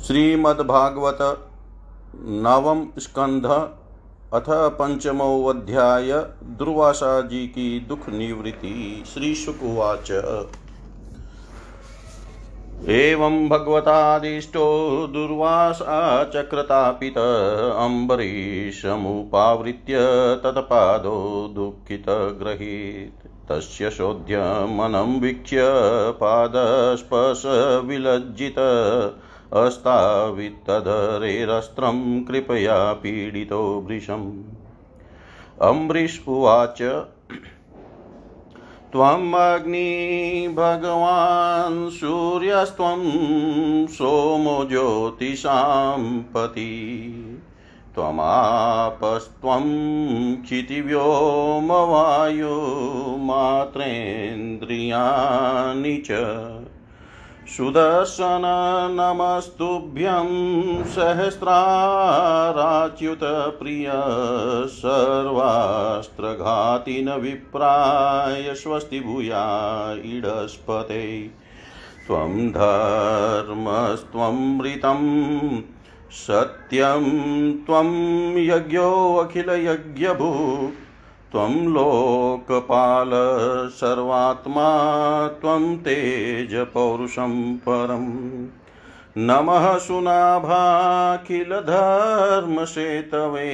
श्रीमद्भागवत नवम स्कंध अथ पंचमो अध्याय दुर्वासा जी की दुख निवृत्ति। श्री शुकुवाच एवं भगवतादिष्टो दुर्वासा चक्रतापित अम्बरीशमुपावृत्य तत्पादो दुःखितग्रहीत् तस्य शोध्यमनं वीक्ष्य पादस्पर्शविलज्जित। अस्तावित्तधरेरस्त्रं कृपया पीडितो वृशम् अम्बरीष उवाच त्वमग्नि भगवान् सूर्यस्त्वं सोमो ज्योतिषां पति। त्वमापस्त्वं क्षितिव्योमवायुमात्रेन्द्रियाणि च। सुदर्शन नमस्तुभ्यं सहस्राराच्युतप्रिय सर्वास्त्रघातिन विप्राय स्वस्ति भूया इडस्पते। त्वं धर्मस्त्वमृतं सत्यं त्वं यज्ञोऽखिलयज्ञभू त्वं लोकपाल सर्वात्मा त्वं तेजपौरुषं परम्। नमः सुनाभाखिलधर्मसेतवे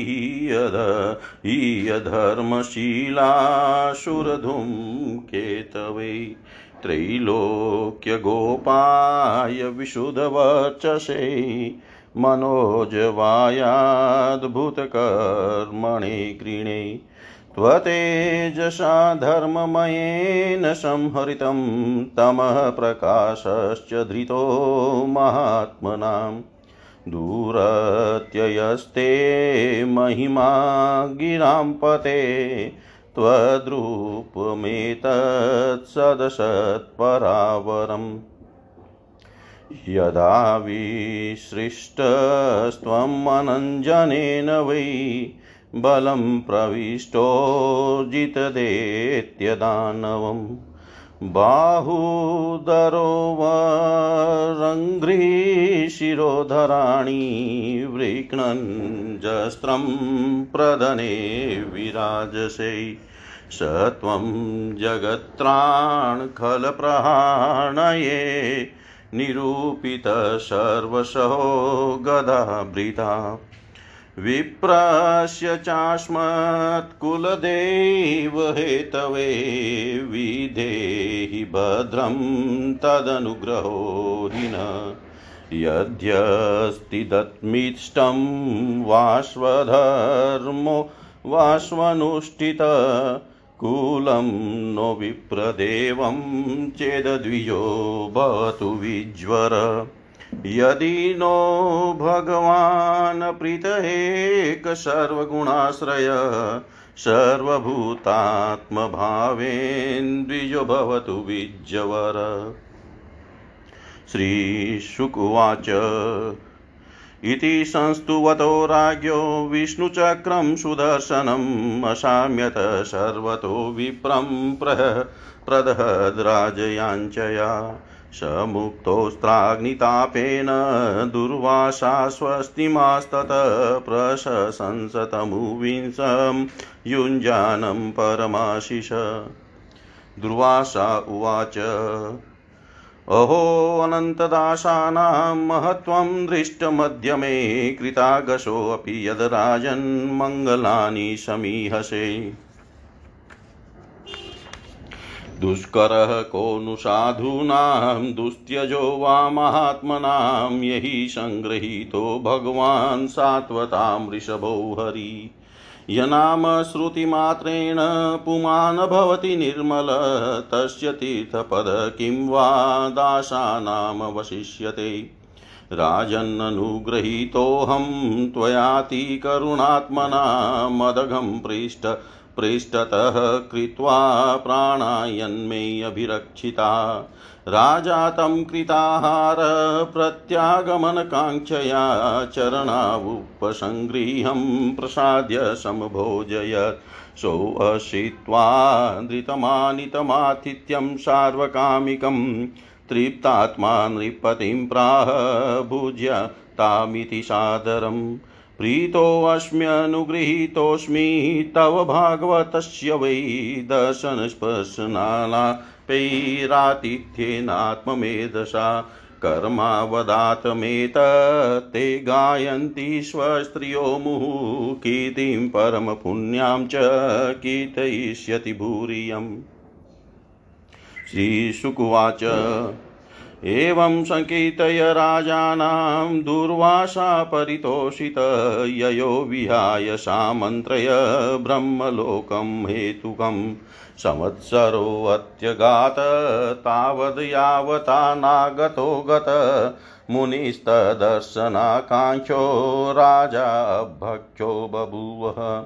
ईयद ईयधर्मशीलासुरधुं केतवे त्रैलोक्यगोपाय विशुधवर्चसे मनोजवायाद्भुतकर्मणे गृणे त्वतेजसा धर्ममयेन संहरितं तमः प्रकाशश्च धृतो महात्मनां। दूरत्ययस्ते महिमा गिरां पते त्वद्रूपमेतत्सदसत्परावरम् यदा विसृष्टस्त्वमनञ्जनेन वै बलं प्रविष्टो जितदेत्यदानवम्। बाहुदरो वरङ्घ्रिशिरोधराणि वृक्णञ्जस्त्रं प्रदने विराजसे। स त्वं जगत्राणखलप्रहाणये निरूपितः सर्वशो गदाभृता विप्रस्य चास्मत्कुलदेवहेतवे विधेहि भद्रं तदनुग्रहो हि न। यद्यस्ति दत्मिष्टं वाश्वधर्मो वाश्वनुष्ठित कुलं नो विप्रदेवं चेदद्विजो भवतु विज्वर। यदि नो भगवान् प्रीतहेक सर्वगुणाश्रय सर्वभूतात्मभावेन्द्विजो भवतु विज्वर श्रीशुकुवाच। इति संस्तुवतो राज्ञो विष्णुचक्रं सुदर्शनम् अशाम्यत सर्वतो विप्रं प्रह प्रदहद्राजयाञ्चया। स मुक्तोऽस्त्राग्नितापेन दुर्वासा स्वस्तिमास्ततः प्रशंसतमुविंसं युञ्जानं परमाशिष। दुर्वासा उवाच अहोऽनन्तदासानां महत्त्वं दृष्टमद्य मे कृतागशोऽपि यद्राजन्मङ्गलानि समीहसे। दुष्करः को नु साधूनां दुस्त्यजो वा महात्मनां, यहि सङ्गृहीतो भगवान् सात्वतां वृषभो हरि। यनाम श्रुतिमात्रेण पुमान् भवति निर्मल, तस्य तीर्थपद किं वा दासानामवशिष्यते राजन्ननुगृहीतोऽहं त्वयाति करुणात्मना, मदघं पृष्ठ पृष्ठतः कृत्वा प्राणायन्मे अभिरक्षिता राजा तं कृताहार प्रत्यागमनकाङ्क्षया चरणावुपसङ्गृहं प्रसाद्य समभोजयत् सोऽशित्वा धृतमानितमातिथ्यं सार्वकामिकं तृप्तात्मा नृपतिं प्राह भुज्य तामिति सादरम्। प्रीतोऽस्म्यनुगृहीतोऽस्मि तव भागवतस्य वै दर्शनस्पर्शनालापैरातिथ्येनात्ममेधसा कर्मावदातमेतत्ते गायन्ति स्वस्त्रियो मुहुः कीर्तिं परमपुण्यां च कीर्तयिष्यति भूरियम्। श्रीशुकुवाच एवं सङ्कीर्तय राजानां दुर्वासा परितोषित, ययो विहाय सामन्त्रय ब्रह्मलोकं हेतुकं। संवत्सरोऽत्यगात तावद् यावता नागतो गत। मुनिस्तदर्शनाकाङ्क्षो राजा भक्षो बभूवः।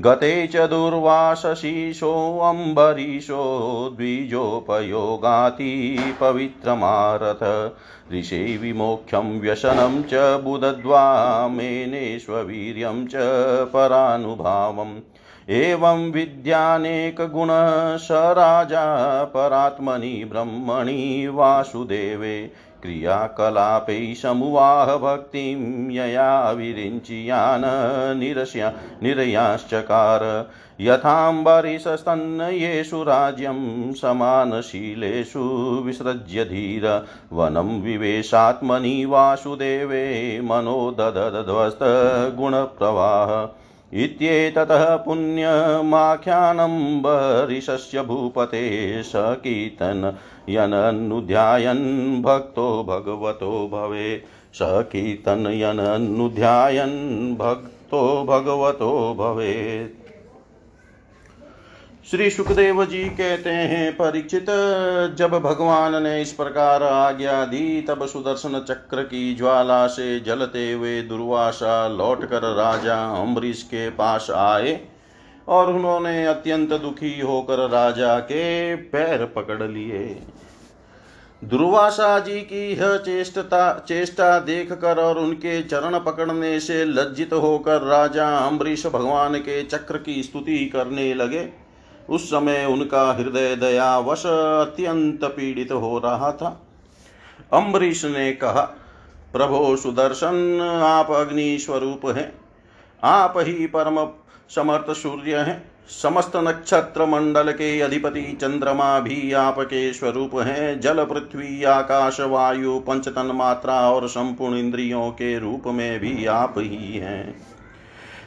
गते च दुर्वासशीशोऽम्बरीशो द्विजोपयोगाति पवित्रमारथ ऋषे विमोक्षं व्यसनं च बुदद्वा मेनेष्ववीर्यं च परानुभावम्। एवं विद्यानेकगुण स राजा परात्मनि ब्रह्मणि वासुदेवे। क्रियाकलापै समुवाह भक्तिं यया विरिञ्चियान् निरस्या निरयाश्चकार। यथाम्बरीषस्तन्नयेषु राज्यं समानशीलेषु विसृज्य धीर। वनं विवेशात्मनि वासुदेवे मनो ददध्वस्तगुणप्रवाह इत्येततः पुण्यमाख्यानम्बरीशस्य भूपते स कीर्तन यननुध्यायन् भक्तो भगवतो भवे। स कीर्तनयननुध्यायन् भक्तो भगवतो भवेत् श्री सुखदेव जी कहते हैं, परीक्षित, जब भगवान ने इस प्रकार आज्ञा दी, तब सुदर्शन चक्र की ज्वाला से जलते हुए दुर्वासा लौटकर राजा अम्बरीश के पास आए और उन्होंने अत्यंत दुखी होकर राजा के पैर पकड़ लिए। दुर्वासा जी की यह चेष्टता, चेष्टा देख कर और उनके चरण पकड़ने से लज्जित होकर राजा अम्बरीश भगवान के चक्र की स्तुति करने लगे। उस समय उनका हृदय दयावश अत्यंत पीड़ित हो रहा था। अम्बरीश ने कहा, प्रभो सुदर्शन, आप अग्नि स्वरूप हैं। आप ही परम समर्थ सूर्य हैं। समस्त नक्षत्र मंडल के अधिपति चंद्रमा भी आपके स्वरूप हैं। जल, पृथ्वी, आकाश, वायु, पंचतन मात्रा और संपूर्ण इंद्रियों के रूप में भी आप ही हैं।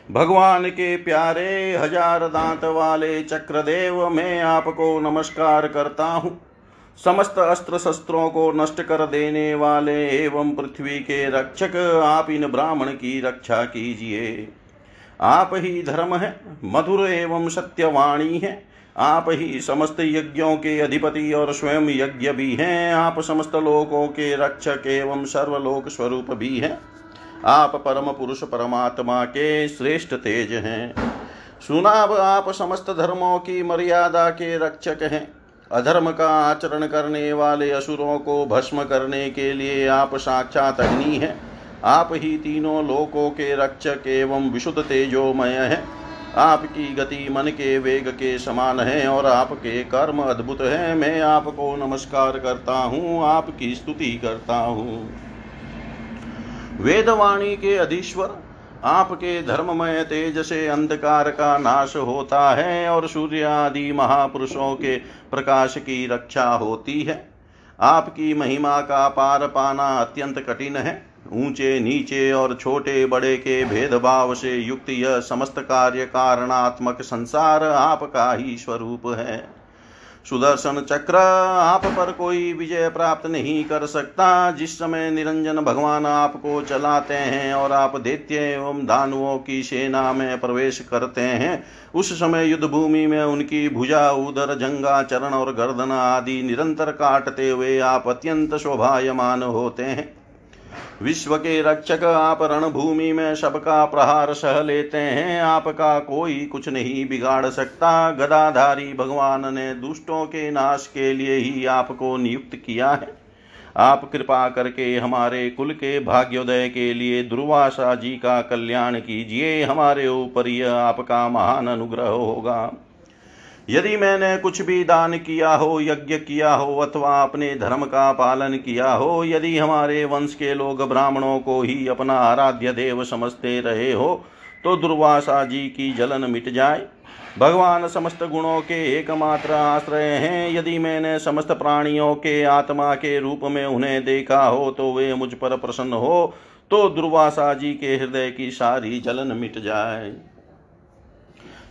भगवान के प्यारे हज़ार दांत वाले चक्रदेव, मैं आपको नमस्कार करता हूँ। समस्त अस्त्र शस्त्रों को नष्ट कर देने वाले एवं पृथ्वी के रक्षक, आप इन ब्राह्मण की रक्षा कीजिए। आप ही धर्म है, मधुर एवं सत्यवाणी है। आप ही समस्त यज्ञों के अधिपति और स्वयं यज्ञ भी हैं। आप समस्त लोकों के रक्षक एवं सर्वलोक स्वरूप भी हैं। आप परम पुरुष परमात्मा के श्रेष्ठ तेज हैं। सुनाब आप समस्त धर्मों की मर्यादा के रक्षक हैं। अधर्म का आचरण करने वाले असुरों को भस्म करने के लिए आप साक्षात अग्नि हैं। आप ही तीनों लोकों के रक्षक एवं विशुद्ध तेजोमय हैं। आपकी गति मन के वेग के समान है और आपके कर्म अद्भुत हैं। मैं आपको नमस्कार करता हूँ, आपकी स्तुति करता हूँ। वेदवाणी के अधीश्वर, आपके धर्ममय तेज से अंधकार का नाश होता है और सूर्य आदि महापुरुषों के प्रकाश की रक्षा होती है। आपकी महिमा का पार पाना अत्यंत कठिन है। ऊँचे, नीचे और छोटे, बड़े के भेदभाव से युक्त यह समस्त कार्य कारणात्मक संसार आपका ही स्वरूप है। सुदर्शन चक्र, आप पर कोई विजय प्राप्त नहीं कर सकता। जिस समय निरंजन भगवान आपको चलाते हैं और आप दैत्य एवं दानुओं की सेना में प्रवेश करते हैं, उस समय युद्ध भूमि में उनकी भुजा, उदर, जंगा, चरण और गर्दन आदि निरंतर काटते हुए आप अत्यंत शोभायमान होते हैं। विश्व के रक्षक आप रणभूमि में सबका प्रहार सह लेते हैं। आपका कोई कुछ नहीं बिगाड़ सकता। गदाधारी भगवान ने दुष्टों के नाश के लिए ही आपको नियुक्त किया है। आप कृपा करके हमारे कुल के भाग्योदय के लिए दुर्वासा जी का कल्याण कीजिए। हमारे ऊपर यह आपका महान अनुग्रह होगा। यदि मैंने कुछ भी दान किया हो, यज्ञ किया हो, अथवा अपने धर्म का पालन किया हो, यदि हमारे वंश के लोग ब्राह्मणों को ही अपना आराध्य देव समझते रहे हो तो दुर्वासा जी की जलन मिट जाए। भगवान समस्त गुणों के एकमात्र आश्रय हैं। यदि मैंने समस्त प्राणियों के आत्मा के रूप में उन्हें देखा हो तो वे मुझ पर प्रसन्न हो तो दुर्वासा जी के हृदय की सारी जलन मिट जाए।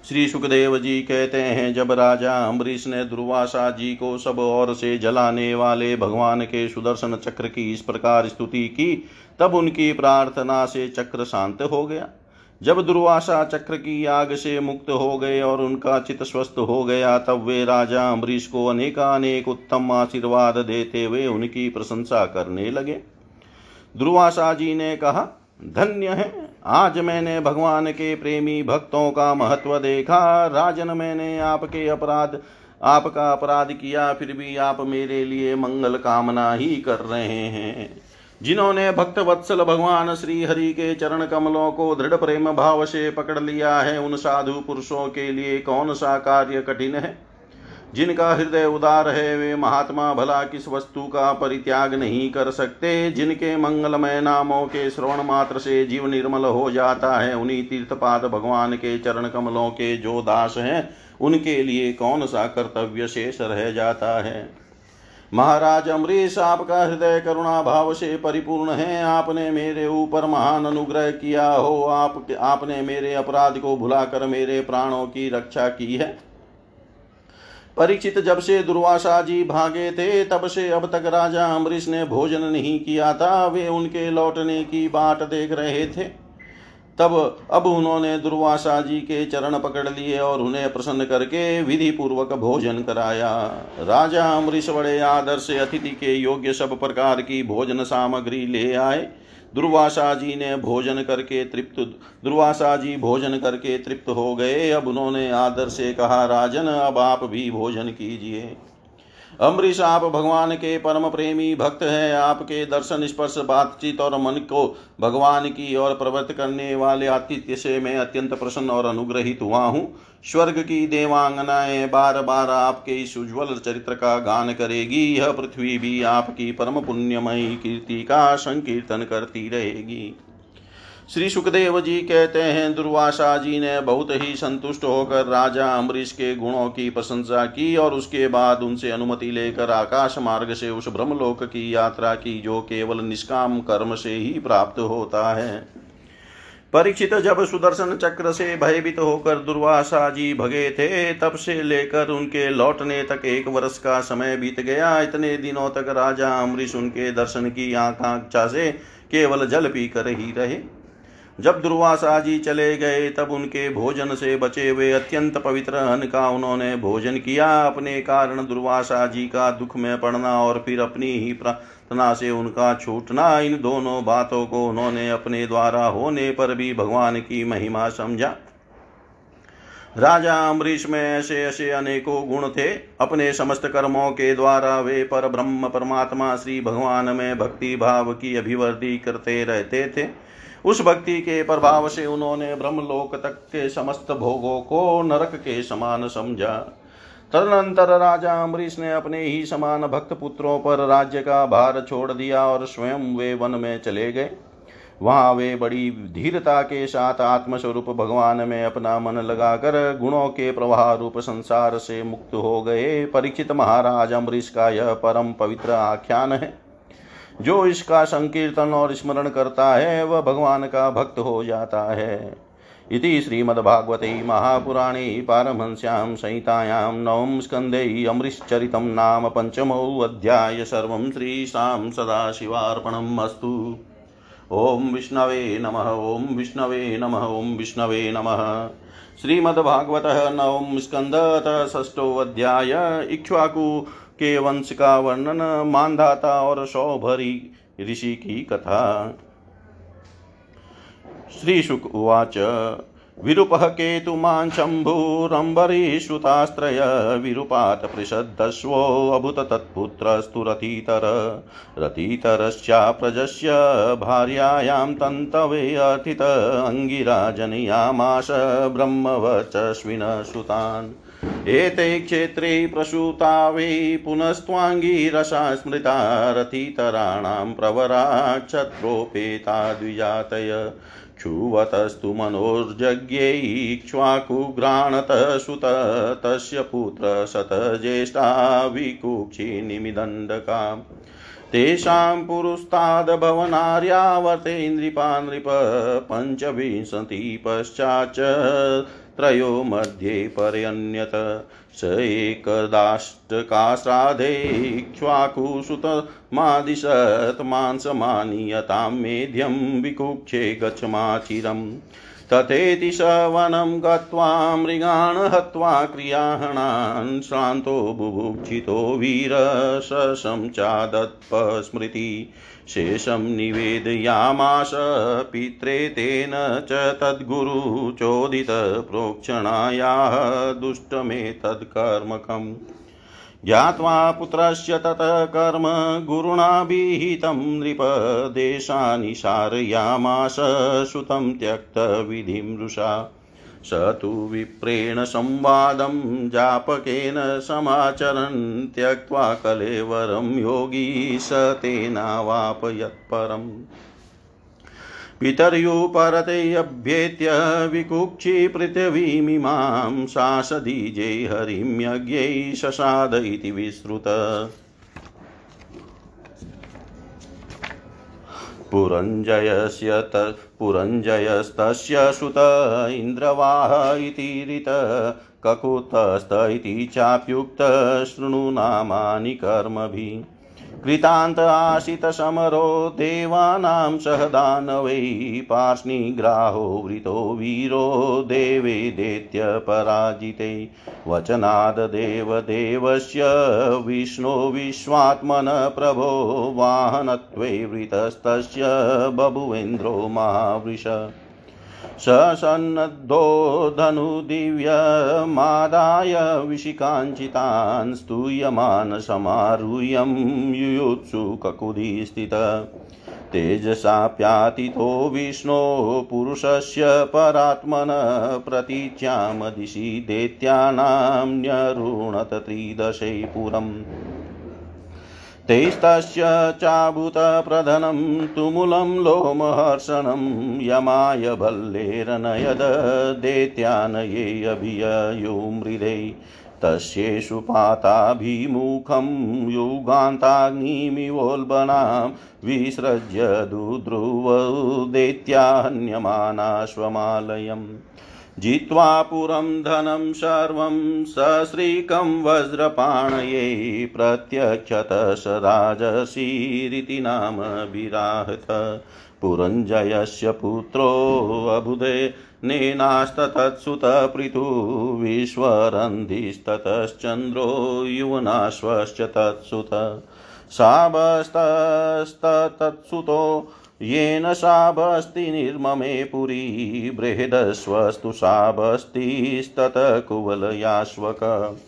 श्री सुखदेव जी कहते हैं, जब राजा अम्बरीश ने दुर्वासा जी को सब ओर से जलाने वाले भगवान के सुदर्शन चक्र की इस प्रकार स्तुति की, तब उनकी प्रार्थना से चक्र शांत हो गया। जब दुर्वासा चक्र की आग से मुक्त हो गए और उनका चित स्वस्थ हो गया, तब वे राजा अम्बरीश को अनेकानेक उत्तम आशीर्वाद देते हुए उनकी प्रशंसा करने लगे। दुर्वासा जी ने कहा, धन्य है आज मैंने भगवान के प्रेमी भक्तों का महत्व देखा। राजन मैंने आपके अपराध, आपका अपराध किया, फिर भी आप मेरे लिए मंगल कामना ही कर रहे हैं। जिन्होंने भक्त वत्सल भगवान श्री हरि के चरण कमलों को दृढ़ प्रेम भाव से पकड़ लिया है, उन साधु पुरुषों के लिए कौन सा कार्य कठिन है? जिनका हृदय उदार है, वे महात्मा भला किस वस्तु का परित्याग नहीं कर सकते? जिनके मंगलमय नामों के श्रवण मात्र से जीव निर्मल हो जाता है, उन्हीं तीर्थपाद भगवान के चरण कमलों के जो दास हैं, उनके लिए कौन सा कर्तव्य शेष रह जाता है? महाराज अमरीश, आपका हृदय करुणा भाव से परिपूर्ण है। आपने मेरे ऊपर महान अनुग्रह किया हो। आप, आपने मेरे अपराध को भुलाकर मेरे प्राणों की रक्षा की है। परीक्षित जब से दुर्वासा जी भागे थे, तब से अब तक राजा अम्बरीश ने भोजन नहीं किया था। वे उनके लौटने की बाट देख रहे थे। तब, अब उन्होंने दुर्वासा जी के चरण पकड़ लिए और उन्हें प्रसन्न करके विधि पूर्वक भोजन कराया। राजा अम्बरीश बड़े आदर से अतिथि के योग्य सब प्रकार की भोजन सामग्री ले आए। दुर्वासा जी ने भोजन करके तृप्त दुर्वासा जी भोजन करके तृप्त हो गए। अब उन्होंने आदर से कहा, राजन, अब आप भी भोजन कीजिए। अम्बरीश, आप भगवान के परम प्रेमी भक्त हैं। आपके दर्शन, स्पर्श, बातचीत और मन को भगवान की ओर प्रवृत्त करने वाले आतिथ्य से मैं अत्यंत प्रसन्न और अनुग्रहित हुआ हूँ। स्वर्ग की देवांगनाएँ बार बार आपके इस उज्ज्वल चरित्र का गान करेगी। यह पृथ्वी भी आपकी परम पुण्यमयी कीर्ति का संकीर्तन करती रहेगी। श्री सुखदेव जी कहते हैं, दुर्वासा जी ने बहुत ही संतुष्ट होकर राजा अम्बरीश के गुणों की प्रशंसा की और उसके बाद उनसे अनुमति लेकर आकाश मार्ग से उस ब्रह्मलोक की यात्रा की, जो केवल निष्काम कर्म से ही प्राप्त होता है। परीक्षित जब सुदर्शन चक्र से भयभीत होकर दुर्वासा जी भगे थे, तब से लेकर उनके लौटने तक एक वर्ष का समय बीत गया। इतने दिनों तक राजा अम्बरीश उनके दर्शन की आकांक्षा से केवल जल पी कर ही रहे। जब दुर्वासा जी चले गए, तब उनके भोजन से बचे हुए अत्यंत पवित्र अन्न का उन्होंने भोजन किया। अपने कारण दुर्वासा जी का दुख में पड़ना और फिर अपनी ही प्रार्थना से उनका छूटना, इन दोनों बातों को उन्होंने अपने द्वारा होने पर भी भगवान की महिमा समझा। राजा अम्बरीश में ऐसे ऐसे अनेकों गुण थे। अपने समस्त कर्मों के द्वारा वे पर ब्रह्म परमात्मा श्री भगवान में भक्ति भाव की अभिवृद्धि करते रहते थे। उस भक्ति के प्रभाव से उन्होंने ब्रह्मलोक तक के समस्त भोगों को नरक के समान समझा। तदनंतर राजा अम्बरीश ने अपने ही समान भक्त पुत्रों पर राज्य का भार छोड़ दिया और स्वयं वे वन में चले गए। वहाँ वे बड़ी धीरता के साथ आत्मस्वरूप भगवान में अपना मन लगाकर गुणों के प्रवाह रूप संसार से मुक्त हो गए। परीक्षित महाराज अम्बरीश का यह परम पवित्र आख्यान है। जो इसका संकीर्तन और स्मरण करता है, वह भगवान का भक्त हो जाता है। इति श्रीमद्भागवते महापुराणे पारमहंस्यां संहितायां नवं स्कन्धे अमृश्चरितं नाम पञ्चमोऽध्याय सर्वं श्रीशां सदाशिवार्पणम् अस्तु। ॐ विष्णवे नमः, ॐ विष्णवे नमः, ॐ विष्णवे नमः। श्रीमद्भागवतः नवं स्कन्धतः षष्ठोऽध्याय इक्ष्वाकु के वंश का वर्णन, मानधाता और सौभरी ऋषि की कथा। श्रीशुक उवाच, विरूपः केतुमान् शम्भुरम्बरीश्रुतास्त्रय विरूपात् पृषद्धस्वोऽभूत तत्पुत्रस्तु रथितर रथितरश्चाप्रजस्य भार्यायां तन्तवे अर्थित अङ्गिरा जनयामाश ब्रह्मवचस्विन श्रुतान् एते क्षेत्रे प्रसूता वै पुनस्त्वाङ्गीरसा स्मृता रथितराणां प्रवरा क्षत्रोपेता द्विजातय। क्षुवतस्तु मनोर्जज्ञैक्ष्वाकुघ्राणत सुत तस्य पुत्र शतज्येष्ठा विकुक्षि निमिदण्डकाम्। तेषां पुरुस्ताद्भवनार्यावर्तेन्द्रिपा नृप पञ्चविंशति पश्चाच्च त्रयो मध्ये पर्यन्यत। स एकदाष्टकाश्राद्धेक्ष्वाकुसुतमादिशत् मांसमानीयतां मेध्यं विकुक्षे गच्छमाचिरम्। तथेति स वनं गत्वा मृगान् हत्वा क्रियाहणान् श्रान्तो बुभुक्षितो वीरशं चादत्पस्मृति शेषं निवेदयामास पित्रे तेन च तद्गुरुचोदितप्रोक्षणायाः दुष्टमेतत्कर्मकम् ज्ञात्वा पुत्रस्य ततः कर्म गुरुणा विहितं नृपदेशानिसारयामास सुतं त्यक्तविधिं रुषा। स तु विप्रेण संवादं जापकेन समाचरन् त्यक्त्वा कलेवरं योगी स तेनावापयत्परम् पितर्युपरतेऽभ्येत्य विकुक्षि पृथिवीमिमां शासदीजे हरिं यज्ञै शशाद इति विश्रुत पुरञ्जयस्य त पुरञ्जयस्तस्य सुत इन्द्रवाह इति ऋत ककुतस्त इति चाप्युक्त, शृणु नामानि कर्मभिः। कृतान्त आशितसमरो देवानां सह दानवै पार्ष्णिग्राहो वृतो वीरो देवे दैत्यपराजिते। वचनाददेवदेवस्य विष्णो विश्वात्मन प्रभो वाहनत्वे वृतस्तस्य बभुवेन्द्रो महावृष। ससन्नद्धो धनुदिव्यमादाय विशिकाञ्चितान् स्तूयमान् समारुह्यं युयुत्सु ककुदी स्थित तेजसाप्यातितो विष्णो पुरुषस्य परात्मन प्रतीच्यां दिशि दैत्यानां न्यरुणत त्रिदशै तैस्तस्य चाभूतप्रधनं तुमुलं लोमहर्षणं यमाय भल्लेरनयद दैत्यानयेऽभिययो मृदे। तस्येषु पाताभिमुखं युगान्ताग्निमिवोल्बनां विसृज्य दुद्रुव दैत्यान्यमानाश्वमालयम्। जित्वा पुरं धनं सर्वं सश्रीकं वज्रपाणये प्रत्यक्षत स राजसीरिति नाम विराहत। पुरञ्जयस्य पुत्रोऽबुधे नेनास्ततत्सुतपृथु विश्वरन्धिस्ततश्चन्द्रो युवनाश्वश्च तत्सुत। शाबस्तस्तत्सुतो येन शाभस्ति निर्ममे पुरी बृहदस्वस्तु शाभस्तिस्ततः कुवलयाश्वक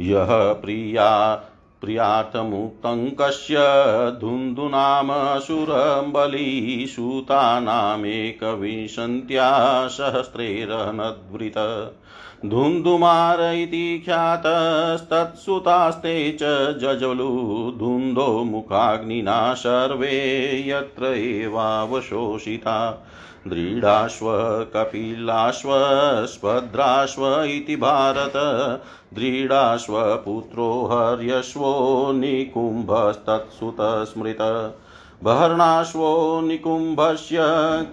यः प्रिया प्रियार्थमुक्तङ्कस्य धुन्दुनामसुरबलीसूतानामेकविंशन्त्या सहस्रेरनद्वृत। धुन्धुमार इति ख्यातस्तत्सुतास्ते च जजलु धुन्धो मुखाग्निना सर्वे यत्र एवावशोषिता। दृढाश्व इति भारत। दृढाश्वपुत्रो हर्यश्वो निकुम्भस्तत्सुतस्मृत। बहर्णाश्वो निकुम्भस्य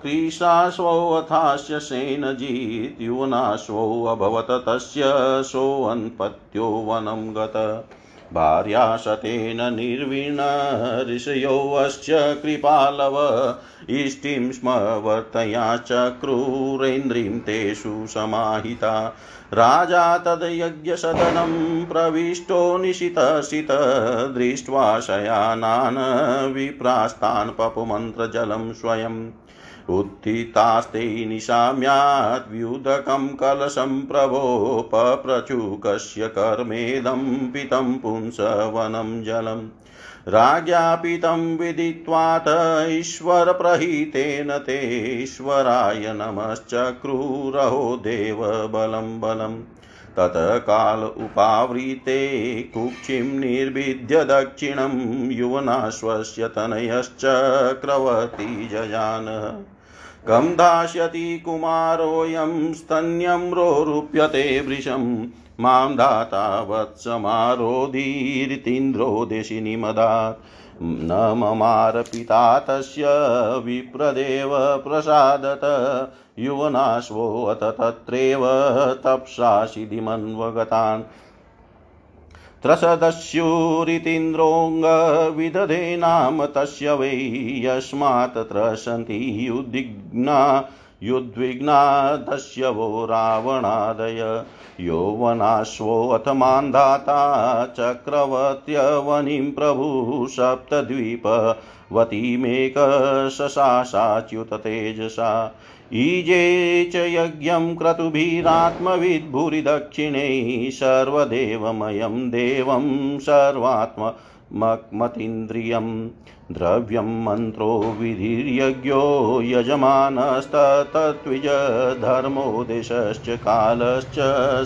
क्रीशाश्वोऽथास्य सेनजित् युवनाश्वोऽभवत् तस्य सोऽन्पत्यो वनं गत। भार्या शतेन निर्वीण ऋषयोश्च कृपालव, इष्टिं स्म वर्तयाश्चक्रूरेन्द्रिं तेषु समाहिता। राजा तद्यज्ञसदनं प्रविष्टो निशितशित दृष्ट्वा शयानान् विप्रास्तान् पपुमन्त्रजलं स्वयं उत्थितास्ते निशाम्याद्व्युदकं कलशं प्रभो पप्रचुकस्य कर्मेदं पितं पुंसवनं जलम् राज्ञापितं विदित्वात ईश्वरप्रहीतेन तेश्वराय नमश्चक्रुरहो देव बलं। बलम् ततः काल उपावृते कुक्षिं निर्विद्य दक्षिणं युवनाश्वस्य तनयश्चक्रवर्ती जजान कं दास्यति कुमारोऽयं स्तन्यं रोरुप्यते वृषं। माँ दाता वत्समारोधीरितीन्द्रो दिशिनिमदात् न ममार पिता तस्य विप्रदेव प्रसादत। युवनाश्वोऽत तत्रैव तप्सा शिधिमन्वगतान् त्रसदस्युरितीन्द्रोऽङ्गविदधे नाम तस्य वै यस्मात् त्रसन्ति युद्विग्ना युद्विग्नादस्य वो रावणादय। यौवनाश्वोऽथ मान्धाता चक्रवर्त्यवनिं प्रभु सप्तद्वीपवतीमेकशशासाच्युत तेजसा ईजे च यज्ञं क्रतुभिरात्मविद्भुरि दक्षिणे सर्वदेवमयं देवं सर्वात्म मक्मतीन्द्रियं द्रव्यं मन्त्रो विधिर्यज्ञो यजमानस्तत्त्विज धर्मो देशश्च कालश्च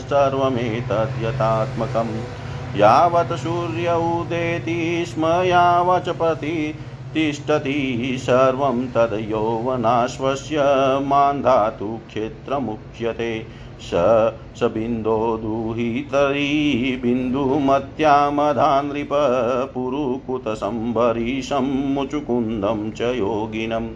सर्वमेतद्यथात्मकं यावत् सूर्य उदेति स्म यावच प्रति तिष्ठति सर्वं तद् यौवनाश्वस्य मान्धातु क्षेत्रमुच्यते स स बिन्दो दुहितरी बिन्दुमत्यामधा नृप पुरुकुतसम्भरीशं मुचुकुन्दं च योगिनं।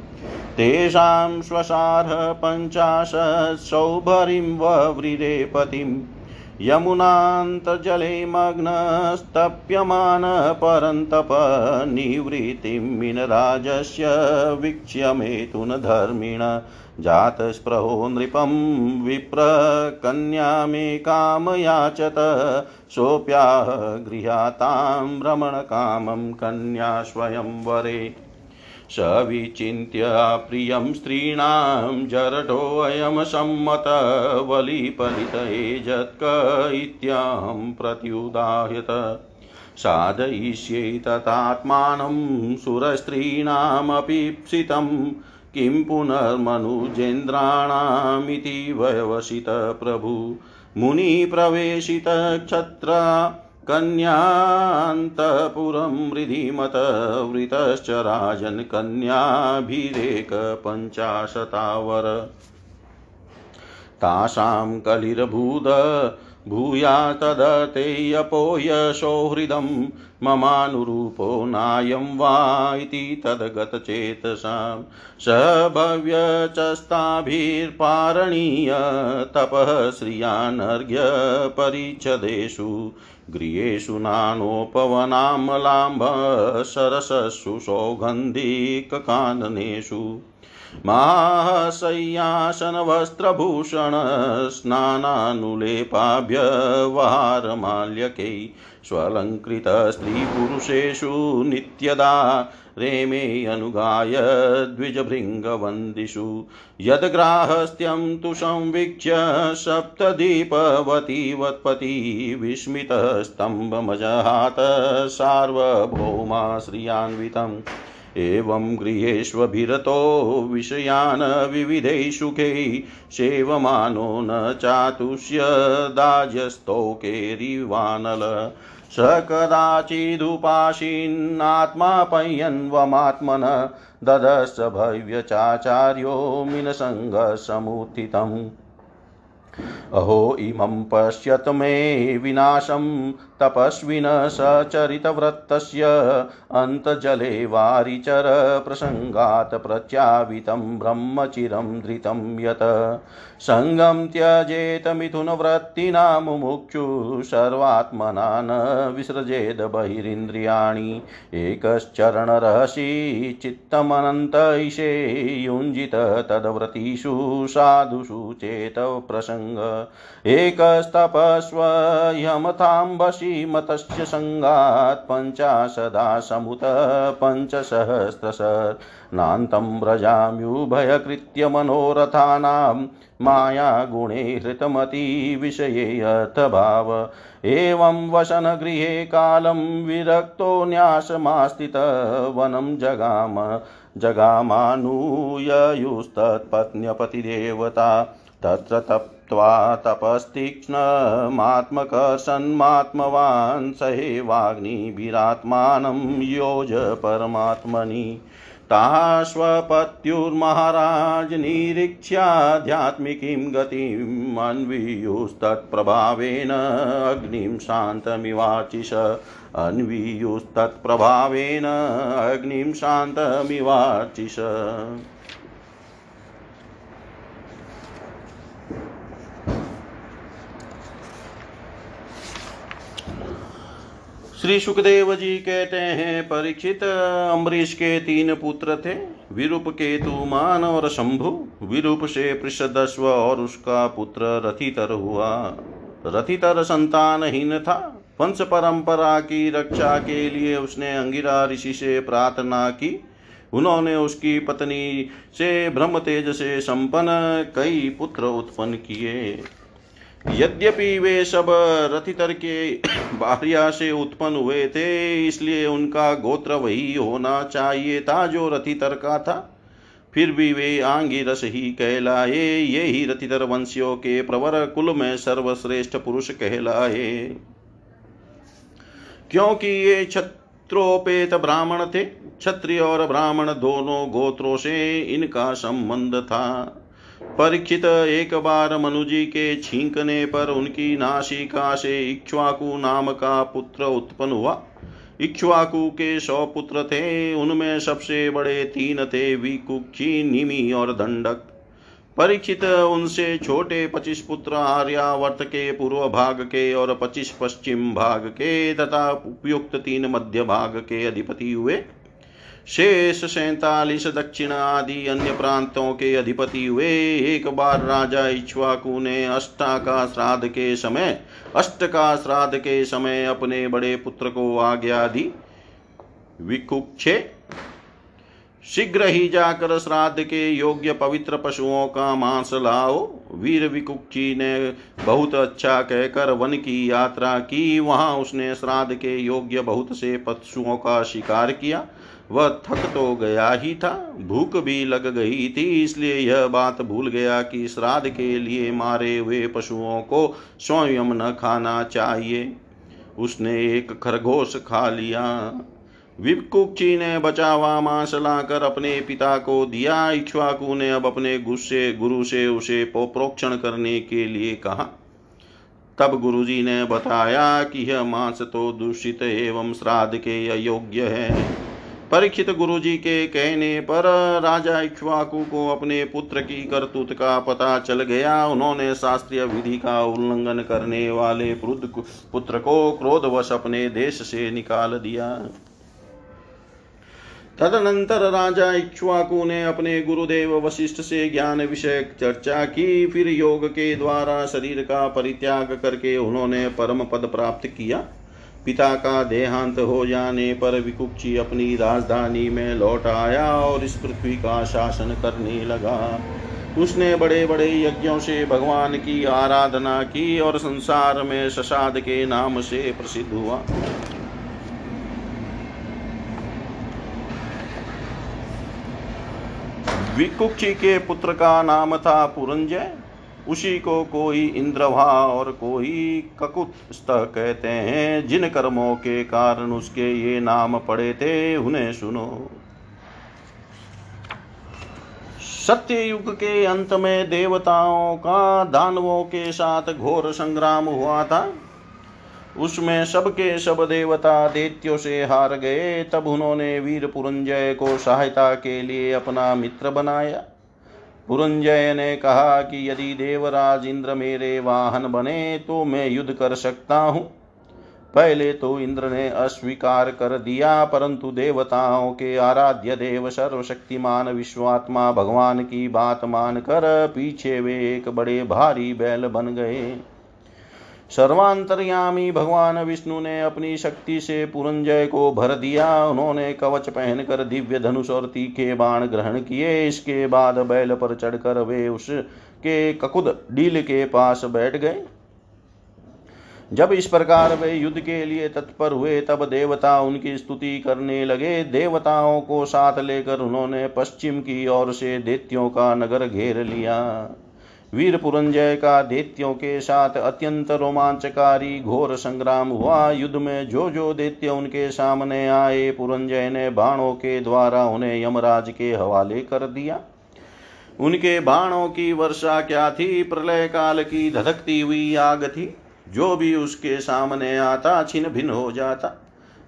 तेषां श्वसार्ह पञ्चाशत् सौभरीं पतिम् यमुनान्तर्जले मग्नस्तप्यमान परन्तप निवृत्तिं मिनराजस्य वीक्ष्य मेतुनधर्मिण जातस्पृहो नृपं विप्रकन्यामेकामयाचत सोऽप्याह गृहातां रमणकामं कन्या स्वयंवरे स विचिन्त्य प्रियं स्त्रीणां जरठोऽयं सम्मतवलिपलित एजत्क इत्यहं प्रत्युदाह्यत साधयिष्ये तथात्मानं सुरस्त्रीणामपीप्सितं किं पुनर्मनुजेन्द्राणामिति वयवसित प्रभु। मुनिप्रवेशितक्षत्रा कन्यान्तपुरं हृदिमतवृतश्च राजन् कन्याभिरेकपञ्चाशतावर तासां कलिर्भूद भूया तदतेऽपोयशोहृदं ममानुरूपो नायं वा इति तद्गतचेतसां। स भव्यचस्ताभिर्पारणीय तपः श्रियानर्घ्यपरिच्छदेषु गृहेषु नानोपवनामलाम्ब, सरसस्सु सौगन्धिककाननेषु। माशय्यासनवस्त्रभूषणस्नानानुलेपाभ्यवहारमाल्यकै स्वलङ्कृतस्त्रीपुरुषेषु नित्यदा रेमे अनुगाय द्विजभृङ्गवन्दिषु। यद्ग्राहस्थ्यं तु संवीक्ष्य सप्तदीपवतीवत्पति विस्मितस्तम्भमजहात सार्वभौमा श्रियान्वितम् एवं गृहेष्वभिरतो विषयान् विविधैः सुखैः सेवमानो न चातुष्यदाजस्तौकेरिवानल स कदाचिदुपासीन्नात्मा पय्यन्वमात्मन। ददश भव्यचाचार्यो मिनसङ्गसमुत्थितम्। अहो इमं पश्यत मे विनाशं तपस्विन सचरितव्रतस्य अन्तजले वारिचर प्रसङ्गात् प्रत्यावितं ब्रह्मचिरं धृतं यत्। सङ्गं त्यजेत मिथुनवृत्तिना मुमुक्षु सर्वात्मना न विसृजेद बहिरिन्द्रियाणि। एकश्चरणरहसि चित्तमनन्तैषे युञ्जित तद्व्रतीषु साधुषु चेत प्रसङ्ग एकस्तपस्वयमथाम्बसि काशीमतस्य सङ्गात् पञ्चाशदा समुत पञ्चसहस्रशनान्तं व्रजाम्युभयकृत्य मनोरथानां मायागुणे हृतमतिविषयेऽर्थभाव एवं वसनगृहे कालं विरक्तो न्यासमास्थितवनं जगाम जगामानुययुस्तत्पत्न्यपतिदेवता। तत्र तप्त्वा तपस्तीक्ष्णमात्मकर्षन्मात्मवान् सहेवाग्निभिरात्मानं योज परमात्मनि। ताः स्वपत्युर्महाराज निरीक्ष्याध्यात्मिकीं गतिम् अन्वियुस्तत्प्रभावेन अग्निं शान्तमिवाचिष। अन्वियुस्तत्प्रभावेन अग्निं शान्तमिवाचिष। श्री सुखदेव जी कहते हैं, परीक्षित अम्बरीश के तीन पुत्र थे, विरूप केतु मान और शंभु। विरूप से पृषदस्व और उसका पुत्र रथितर हुआ। रथितर संतानहीन था। वंश परंपरा की रक्षा के लिए उसने अंगिरा ऋषि से प्रार्थना की। उन्होंने उसकी पत्नी से ब्रह्म तेज से संपन्न कई पुत्र उत्पन्न किए। यद्यपि वे सब रथितर के भार्या से उत्पन्न हुए थे, इसलिए उनका गोत्र वही होना चाहिए था जो रथितर का था। फिर भी वे आंगिरस ही कहलाए, ये ही रथितर वंशियों के प्रवर कुल में सर्वश्रेष्ठ पुरुष कहलाए। क्योंकि ये छत्रोपेत ब्राह्मण थे, क्षत्रिय और ब्राह्मण दोनों गोत्रों से इनका संबंध था। परीक्षित एक बार मनुजी के छींकने पर उनकी नासिका से इक्ष्वाकु नाम का पुत्र उत्पन्न हुआ। इक्ष्वाकु के सौ पुत्र थे, उनमें सबसे बड़े तीन थे, विकुक्षी, निमि और दंडक। परीक्षित उनसे छोटे पच्चीस पुत्र आर्यावर्त के पूर्व भाग के और पच्चीस पश्चिम भाग के तथा उपयुक्त तीन मध्य भाग के अधिपति हुए। शेष सैतालीस दक्षिण आदि अन्य प्रांतों के अधिपति हुए। एक बार राजा इक्ष्वाकु ने अष्टा का श्राद्ध के समय अष्ट का श्राद्ध के समय अपने बड़े पुत्र को आज्ञा दी। विकुक्षे, शीघ्र ही जाकर श्राद्ध के योग्य पवित्र पशुओं का मांस लाओ। वीर विकुक्षी ने बहुत अच्छा कहकर वन की यात्रा की। वहाँ उसने श्राद्ध के योग्य बहुत से पशुओं का शिकार किया। वह थक तो गया ही था, भूख भी लग गई थी, इसलिए यह बात भूल गया कि श्राद्ध के लिए मारे हुए पशुओं को स्वयं न खाना चाहिए। उसने एक खरगोश खा लिया। विपकुक्षी ने बचा हुआ मांस लाकर अपने पिता को दिया। इक्ष्वाकु ने अब अपने गुस्से गुरु से उसे प्रोक्षण करने के लिए कहा। तब गुरुजी ने बताया कि यह मांस तो दूषित एवं श्राद्ध के अयोग्य है। परीक्षित गुरु जी के कहने पर राजा इक्ष्वाकु को अपने पुत्र की करतूत का पता चल गया। उन्होंने शास्त्रीय विधि का उल्लंघन करने वाले पुत्र को क्रोधवश अपने देश से निकाल दिया। तदनंतर राजा इक्ष्वाकु ने अपने गुरुदेव वशिष्ठ से ज्ञान विषय चर्चा की। फिर योग के द्वारा शरीर का परित्याग करके उन्होंने परम पद प्राप्त किया। पिता का देहांत हो जाने पर विकुक्षी अपनी राजधानी में लौट आया और इस पृथ्वी का शासन करने लगा। उसने बड़े बड़े यज्ञों से भगवान की आराधना की और संसार में ससाद के नाम से प्रसिद्ध हुआ। विकुक्षी के पुत्र का नाम था पुरंजय। उसी को कोई इंद्रभा और कोई ककुत्स्थ कहते हैं, जिन कर्मों के कारण उसके ये नाम पड़े थे, उन्हें सुनो। सत्य युग के अंत में देवताओं का, दानवों के साथ घोर संग्राम हुआ था। उसमें सबके सब देवता दैत्यों से हार गए, तब उन्होंने वीर पुरंजय को सहायता के लिए अपना मित्र बनाया। पुरंजय ने कहा कि यदि देवराज इंद्र मेरे वाहन बने तो मैं युद्ध कर सकता हूँ। पहले तो इंद्र ने अस्वीकार कर दिया, परंतु देवताओं के आराध्य देव सर्वशक्तिमान विश्वात्मा भगवान की बात मानकर पीछे वे एक बड़े भारी बैल बन गए। सर्वांतर्यामी भगवान विष्णु ने अपनी शक्ति से पुरंजय को भर दिया। उन्होंने कवच पहनकर दिव्य धनुष और तीखे बाण ग्रहण किए। इसके बाद बैल पर चढ़कर वे उसके ककुद डील के पास बैठ गए। जब इस प्रकार वे युद्ध के लिए तत्पर हुए, तब देवता उनकी स्तुति करने लगे। देवताओं को साथ लेकर उन्होंने पश्चिम की ओर से देत्यों का नगर घेर लिया। वीर पुरंजय का देत्यों के साथ अत्यंत रोमांचकारी घोर संग्राम हुआ। युद्ध में जो जो दैत्य उनके सामने आए, पुरंजय ने बाणों के द्वारा उन्हें यमराज के हवाले कर दिया। उनके बाणों की वर्षा क्या थी? प्रलय काल की धधकती हुई आग थी। जो भी उसके सामने आता छिन्न भिन हो जाता।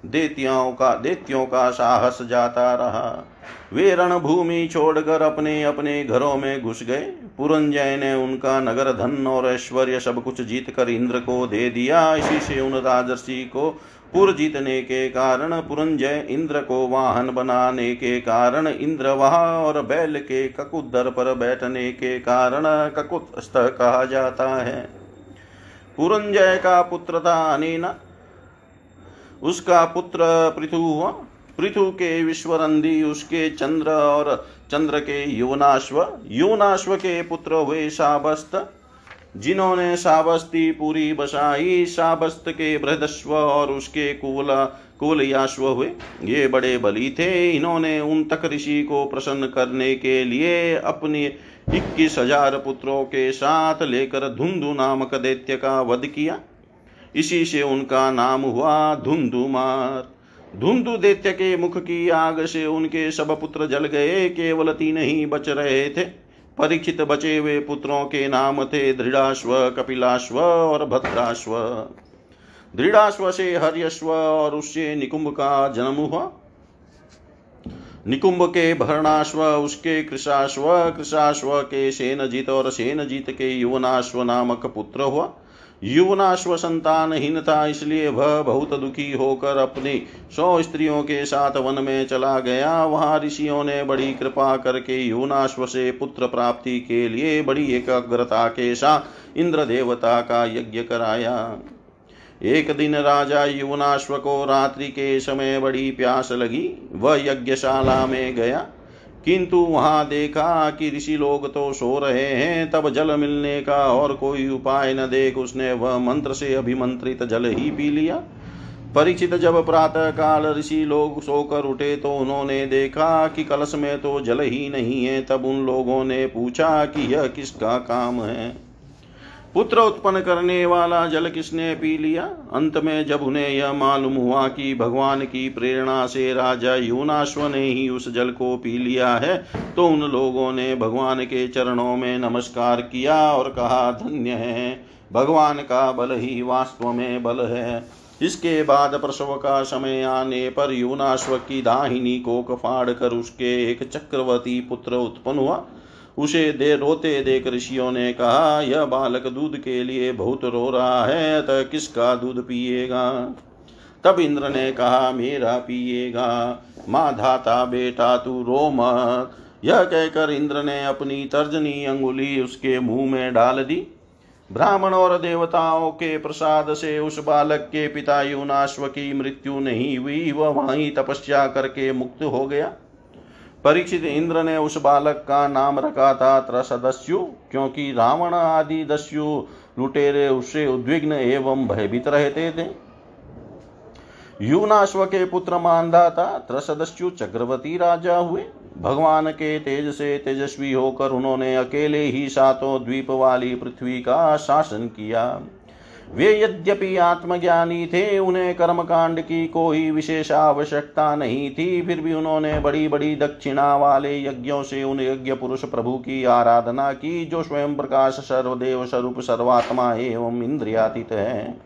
देतियों का, देत्यों का साहस जाता रहा। वे रणभूमि छोड़कर अपने अपने घरों में घुस गए। पुरंजय ने उनका नगर धन और ऐश्वर्य सब कुछ जीत कर इंद्र को दे दिया। इसी से उन राजर्षि को पुर जीतने के कारण पुरंजय इंद्र को वाहन बनाने के कारण इंद्र वहा और बैल के ककुदर पर बैठने के कारण ककुत कहा जाता है। पुरंजय का पुत्र था अनेना उसका पुत्र पृथु हुआ। पृथु के विश्वरंदी उसके चंद्र और चंद्र के युवनाश्व युवनाश्व के पुत्र हुए शाबस्त जिन्होंने शाबस्ती पूरी बसाई शाबस्त के बृहदस्व और उसके कुल, कुलयाश्व हुए। ये बड़े बली थे। इन्होंने उन तक ऋषि को प्रसन्न करने के लिए अपने इक्कीस हज़ार पुत्रों के साथ लेकर धुंधु नामक दैत्य का वध किया। इसी से उनका नाम हुआ धुंधुमार। धुंधु दैत्य के मुख की आग से उनके सब पुत्र जल गए, केवल तीन ही बच रहे थे। परीक्षित बचे हुए पुत्रों के नाम थे दृढ़ाश्व कपिलाश्व और भद्राश्व। दृढ़ाश्व से हर्यश्व और उससे निकुंभ का जन्म हुआ। निकुंभ के भरणाश्व, उसके कृषाश्व कृषाश्व के सेनजीत और सेनजीत के युवनाश्व नामक पुत्र हुआ। युवनाश्व संतानहीन था इसलिए वह बहुत दुखी होकर अपनी सौ स्त्रियों के साथ वन में चला गया। वहाँ ऋषियों ने बड़ी कृपा करके युवनाश्व से पुत्र प्राप्ति के लिए बड़ी एकाग्रता के साथ इंद्र देवता का यज्ञ कराया। एक दिन राजा युवनाश्व को रात्रि के समय बड़ी प्यास लगी। वह यज्ञशाला में गया। किंतु वहाँ देखा कि ऋषि लोग तो सो रहे हैं, तब जल मिलने का और कोई उपाय न देख उसने वह मंत्र से अभिमंत्रित जल ही पी लिया। परिचित जब प्रातः काल ऋषि लोग सोकर उठे तो उन्होंने देखा कि कलश में तो जल ही नहीं है, तब उन लोगों ने पूछा कि यह किसका काम है। पुत्र उत्पन्न करने वाला जल किसने पी लिया? अंत में जब उन्हें यह मालूम हुआ कि भगवान की प्रेरणा से राजा यूनाश्व ने ही उस जल को पी लिया है तो उन लोगों ने भगवान के चरणों में नमस्कार किया और कहा, धन्य है। भगवान का बल ही वास्तव में बल है। इसके बाद प्रसव का समय आने पर यूनाश्व की दाहिनी को कफाड़ कर उसके एक चक्रवर्ती पुत्र उत्पन्न हुआ। उसे दे रोते देख ऋषियों ने कहा, यह बालक दूध के लिए बहुत रो रहा है, अतः किसका दूध पिएगा? तब इंद्र ने कहा, मेरा पिएगा। माँ धाता बेटा, तू रो मत। यह कहकर इंद्र ने अपनी तर्जनी अंगुली उसके मुँह में डाल दी। ब्राह्मण और देवताओं के प्रसाद से उस बालक के पिता युनाश्व की मृत्यु नहीं हुई, वह वहीं तपस्या करके मुक्त हो गया। परीक्षित इंद्र ने उस बालक का नाम रखा था त्रसदस्यु, क्योंकि रावण आदि दस्यु लुटेरे उससे उद्विग्न एवं भयभीत रहते थे। युनाश्व के पुत्र मानदाता त्रसदस्यु चक्रवर्ती राजा हुए। भगवान के तेज से तेजस्वी होकर उन्होंने अकेले ही सातों द्वीप वाली पृथ्वी का शासन किया। वे यद्यपि आत्मज्ञानी थे, उन्हें कर्म कांड की कोई विशेष आवश्यकता नहीं थी, फिर भी उन्होंने बड़ी बड़ी दक्षिणा वाले यज्ञों से उन यज्ञ पुरुष प्रभु की आराधना की, जो स्वयं प्रकाश सर्वदेव स्वरूप सर्वात्मा एवं इंद्रियातीत है।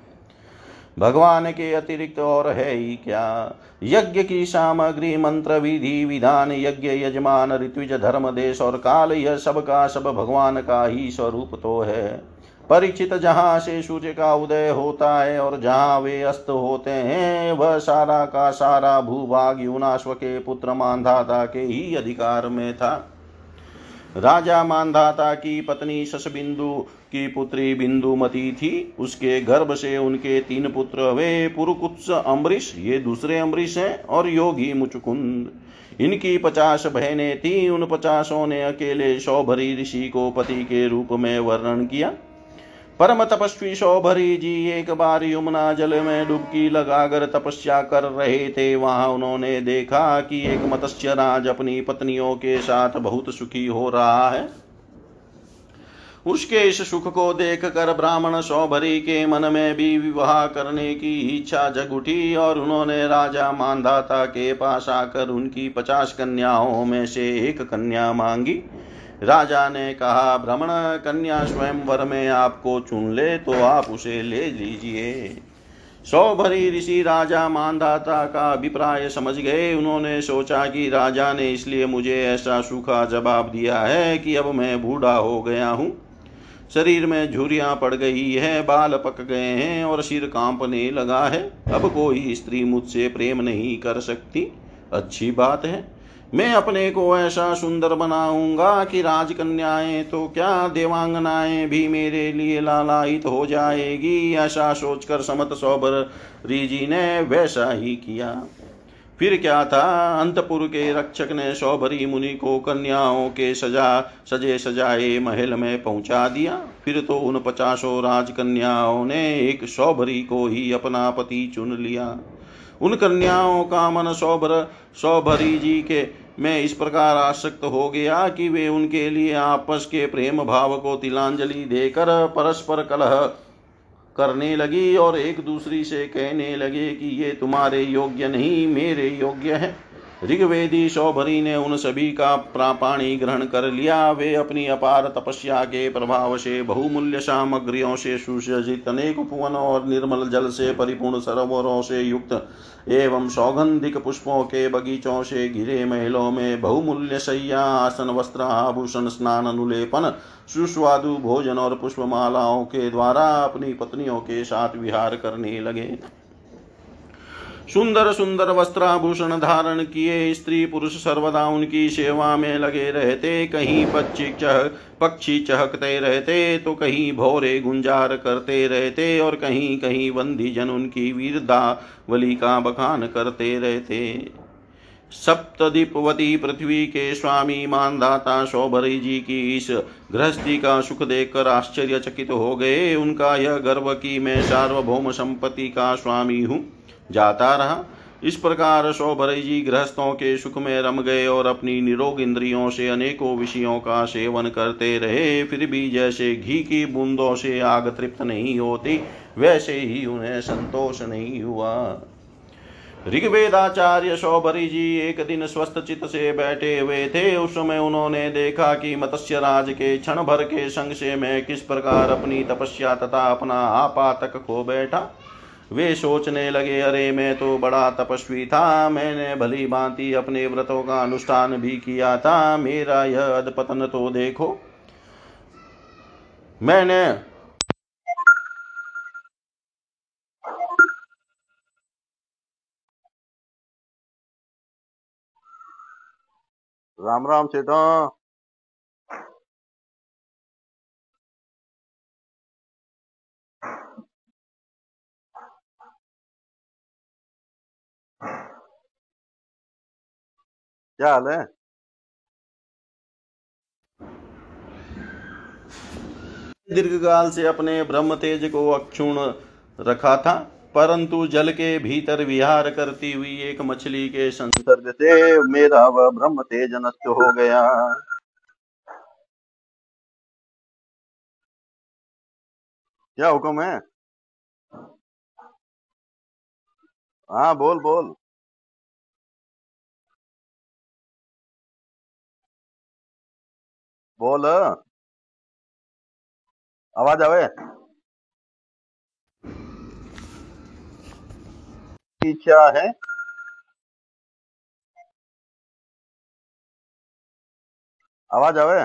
भगवान के अतिरिक्त और है ही क्या? यज्ञ की सामग्री, मंत्र, विधि, विधान, यज्ञ, यजमान, ऋत्विज, धर्म, देश और काल, यह सब का सब भगवान का ही स्वरूप तो है। परिचित जहाँ से सूर्य का उदय होता है और जहाँ वे अस्त होते हैं, वह सारा का सारा भूभाग यूनाश्व के पुत्र मानधाता के ही अधिकार में था। राजा मानधाता की पत्नी शशबिंदु की पुत्री बिंदुमती थी। उसके गर्भ से उनके तीन पुत्र, वे पुरुकुत्स अम्बरीश, ये दूसरे अम्बरीश हैं, और योगी मुचुकुंद। इनकी पचास बहनें थी, उन पचासों ने अकेले शौभरी ऋषि को पति के रूप में वर्णन किया। परम तपस्वी शोभरी जी एक बार यमुना जल में डुबकी लगाकर तपस्या कर रहे थे। वहाँ उन्होंने देखा कि एक मत्स्य राज अपनी पत्नियों के साथ बहुत सुखी हो रहा है। उसके इस सुख को देख कर ब्राह्मण सौभरी के मन में भी विवाह करने की इच्छा जग उठी और उन्होंने राजा मानदाता के पास आकर उनकी पचास कन्याओं में से एक कन्या मांगी। राजा ने कहा भ्रमण कन्या स्वयं वर में आपको चुन ले तो आप उसे ले लीजिए। सौभरी ऋषि राजा मानदाता का अभिप्राय समझ गए। उन्होंने सोचा कि राजा ने इसलिए मुझे ऐसा सूखा जवाब दिया है कि अब मैं बूढ़ा हो गया हूँ। शरीर में झुरियाँ पड़ गई है, बाल पक गए हैं और सिर कांपने लगा है। अब कोई स्त्री मुझसे प्रेम नहीं कर सकती। अच्छी बात है। मैं अपने को ऐसा सुंदर बनाऊँगा कि राजकन्याएँ तो क्या देवांगनाएँ भी मेरे लिए लालायित हो जाएगी? ऐसा सोचकर समत सौबर रीजी ने वैसा ही किया। फिर क्या था? अंतपुर के रक्षक ने सौभरी मुनि को कन्याओं के सजा, सजे सजाए महल में पहुँचा दिया। फिर तो उन पचासों राजकन्याओं ने एक सौभरी को ही अपना पति चुन लिया। उन कन्याओं का मन सौभर सौभरी जी के मैं इस प्रकार आसक्त हो गया कि वे उनके लिए आपस के प्रेम भाव को तिलांजलि देकर परस्पर कलह करने लगी और एक दूसरी से कहने लगे कि ये तुम्हारे योग्य नहीं, मेरे योग्य है। ऋग्वेदी सौभरी ने उन सभी का प्रापाणी ग्रहण कर लिया। वे अपनी अपार तपस्या के प्रभाव से बहुमूल्य सामग्रियों से सुसज्जित अनेक उपवनों और निर्मल जल से परिपूर्ण सरोवरों से युक्त एवं सौगंधिक पुष्पों के बगीचों से घिरे महलों में बहुमूल्य शैया आसन, वस्त्र, आभूषण, स्नान, अनुलेपन, सुस्वादु भोजन और पुष्पमालाओं के द्वारा अपनी पत्नियों के साथ विहार करने लगे। सुंदर सुंदर वस्त्राभूषण धारण किए स्त्री पुरुष सर्वदा उनकी सेवा में लगे रहते। कहीं पक्षी चह, पक्षी चहकते रहते तो कहीं भोरे गुंजार करते रहते, और कहीं कहीं बंदी जन उनकी वीरदावली का बखान करते रहते। सप्तदीपवती पृथ्वी के स्वामी मानदाता सौभरी जी की इस गृहस्थी का सुख देखकर आश्चर्यचकित हो गए। उनका यह गर्व कि मैं सार्वभौम संपत्ति का स्वामी हूँ। जाता रहा। इस प्रकार सौभरी जी गृहस्थों के सुख में रम गए और अपनी निरोग इंद्रियों से अनेकों विषयों का सेवन करते रहे। फिर भी जैसे घी की बूंदों से आग तृप्त नहीं होती, वैसे ही उन्हें संतोष नहीं हुआ। ऋग्वेदाचार्य सौभरी जी एक दिन स्वस्थ चित से बैठे हुए थे। उस समय उन्होंने देखा कि मत्स्य राज के क्षण भर के संग से मैं किस प्रकार अपनी तपस्या तथा अपना आपा तक खो बैठा। वे सोचने लगे, अरे, मैं तो बड़ा तपस्वी था, मैंने भली भांति अपने व्रतों का अनुष्ठान भी किया था, मेरा यह अधपतन तो देखो। मैंने राम राम सेठा क्या हाल है दीर्घकाल से अपने ब्रह्म तेज को अक्षुण रखा था परंतु जल के भीतर विहार करती हुई एक मछली के संसर्ग से मेरा वह ब्रह्म तेज नष्ट हो गया। क्या हुक्म है? हाँ बोल बोल। बोल। आवाज़ आवे? इच्छा है। आवाज़ आवे?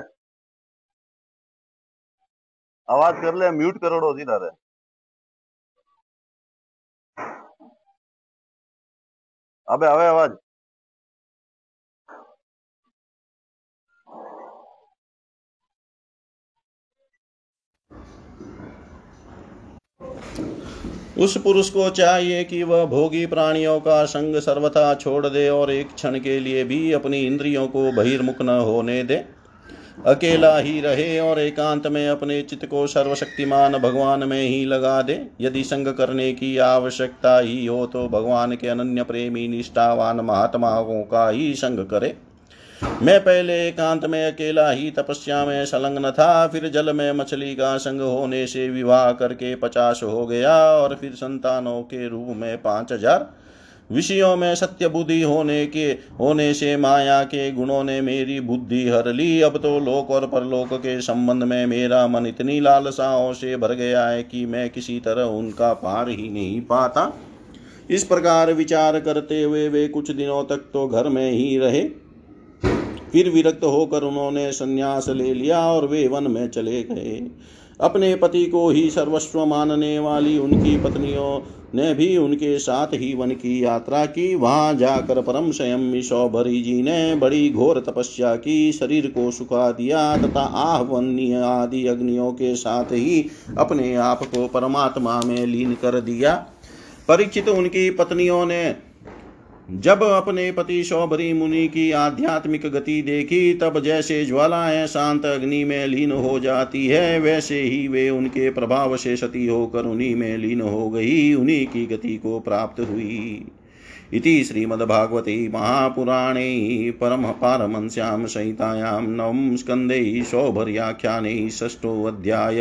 आवाज़ कर ले, म्यूट करोड़ो सीधा रे। अबे आवे आवाज़। उस पुरुष को चाहिए कि वह भोगी प्राणियों का संग सर्वथा छोड़ दे और एक क्षण के लिए भी अपनी इंद्रियों को बहिर्मुख न होने दे। अकेला ही रहे और एकांत में अपने चित्त को सर्वशक्तिमान भगवान में ही लगा दे। यदि संग करने की आवश्यकता ही हो तो भगवान के अनन्य प्रेमी निष्ठावान महात्माओं का ही संग करे। मैं पहले एकांत में अकेला ही तपस्या में संलग्न था, फिर जल में मछली का संग होने से विवाह करके पचास हो गया और फिर संतानों के रूप में पाँच हज़ार। विषयों में सत्य बुद्धि होने के, होने से माया के गुणों ने मेरी बुद्धि हर ली। अब तो लोक और परलोक के संबंध में मेरा मन इतनी लालसाओं से भर गया है कि मैं किसी तरह उनका पार ही नहीं पाता। इस प्रकार विचार करते हुए वे कुछ दिनों तक तो घर में ही रहे। फिर विरक्त होकर उन्होंने संन्यास ले लिया और वे वन में चले गए। अपने पति को ही सर्वस्व मानने वाली उनकी पत्नियों ने भी उनके साथ ही वन की यात्रा की। वहाँ जाकर परम स्वयं सौभरी जी ने बड़ी घोर तपस्या की, शरीर को सुखा दिया तथा आहवन्य आदि अग्नियों के साथ ही अपने आप को परमात्मा में लीन कर दिया। परीक्षित उनकी पत्नियों ने जब अपने पति शौभरी मुनि की आध्यात्मिक गति देखी, तब जैसे ज्वालाएँ शांत अग्नि में लीन हो जाती है, वैसे ही वे उनके प्रभाव से सती होकर उन्हीं में लीन हो गई, उन्हीं की गति को प्राप्त हुई। इति श्रीमद्भागवते महापुराणे परम पारमंस्यां संहितायां नवं स्कन्धे सौभर्याख्याने षष्ठोऽध्याय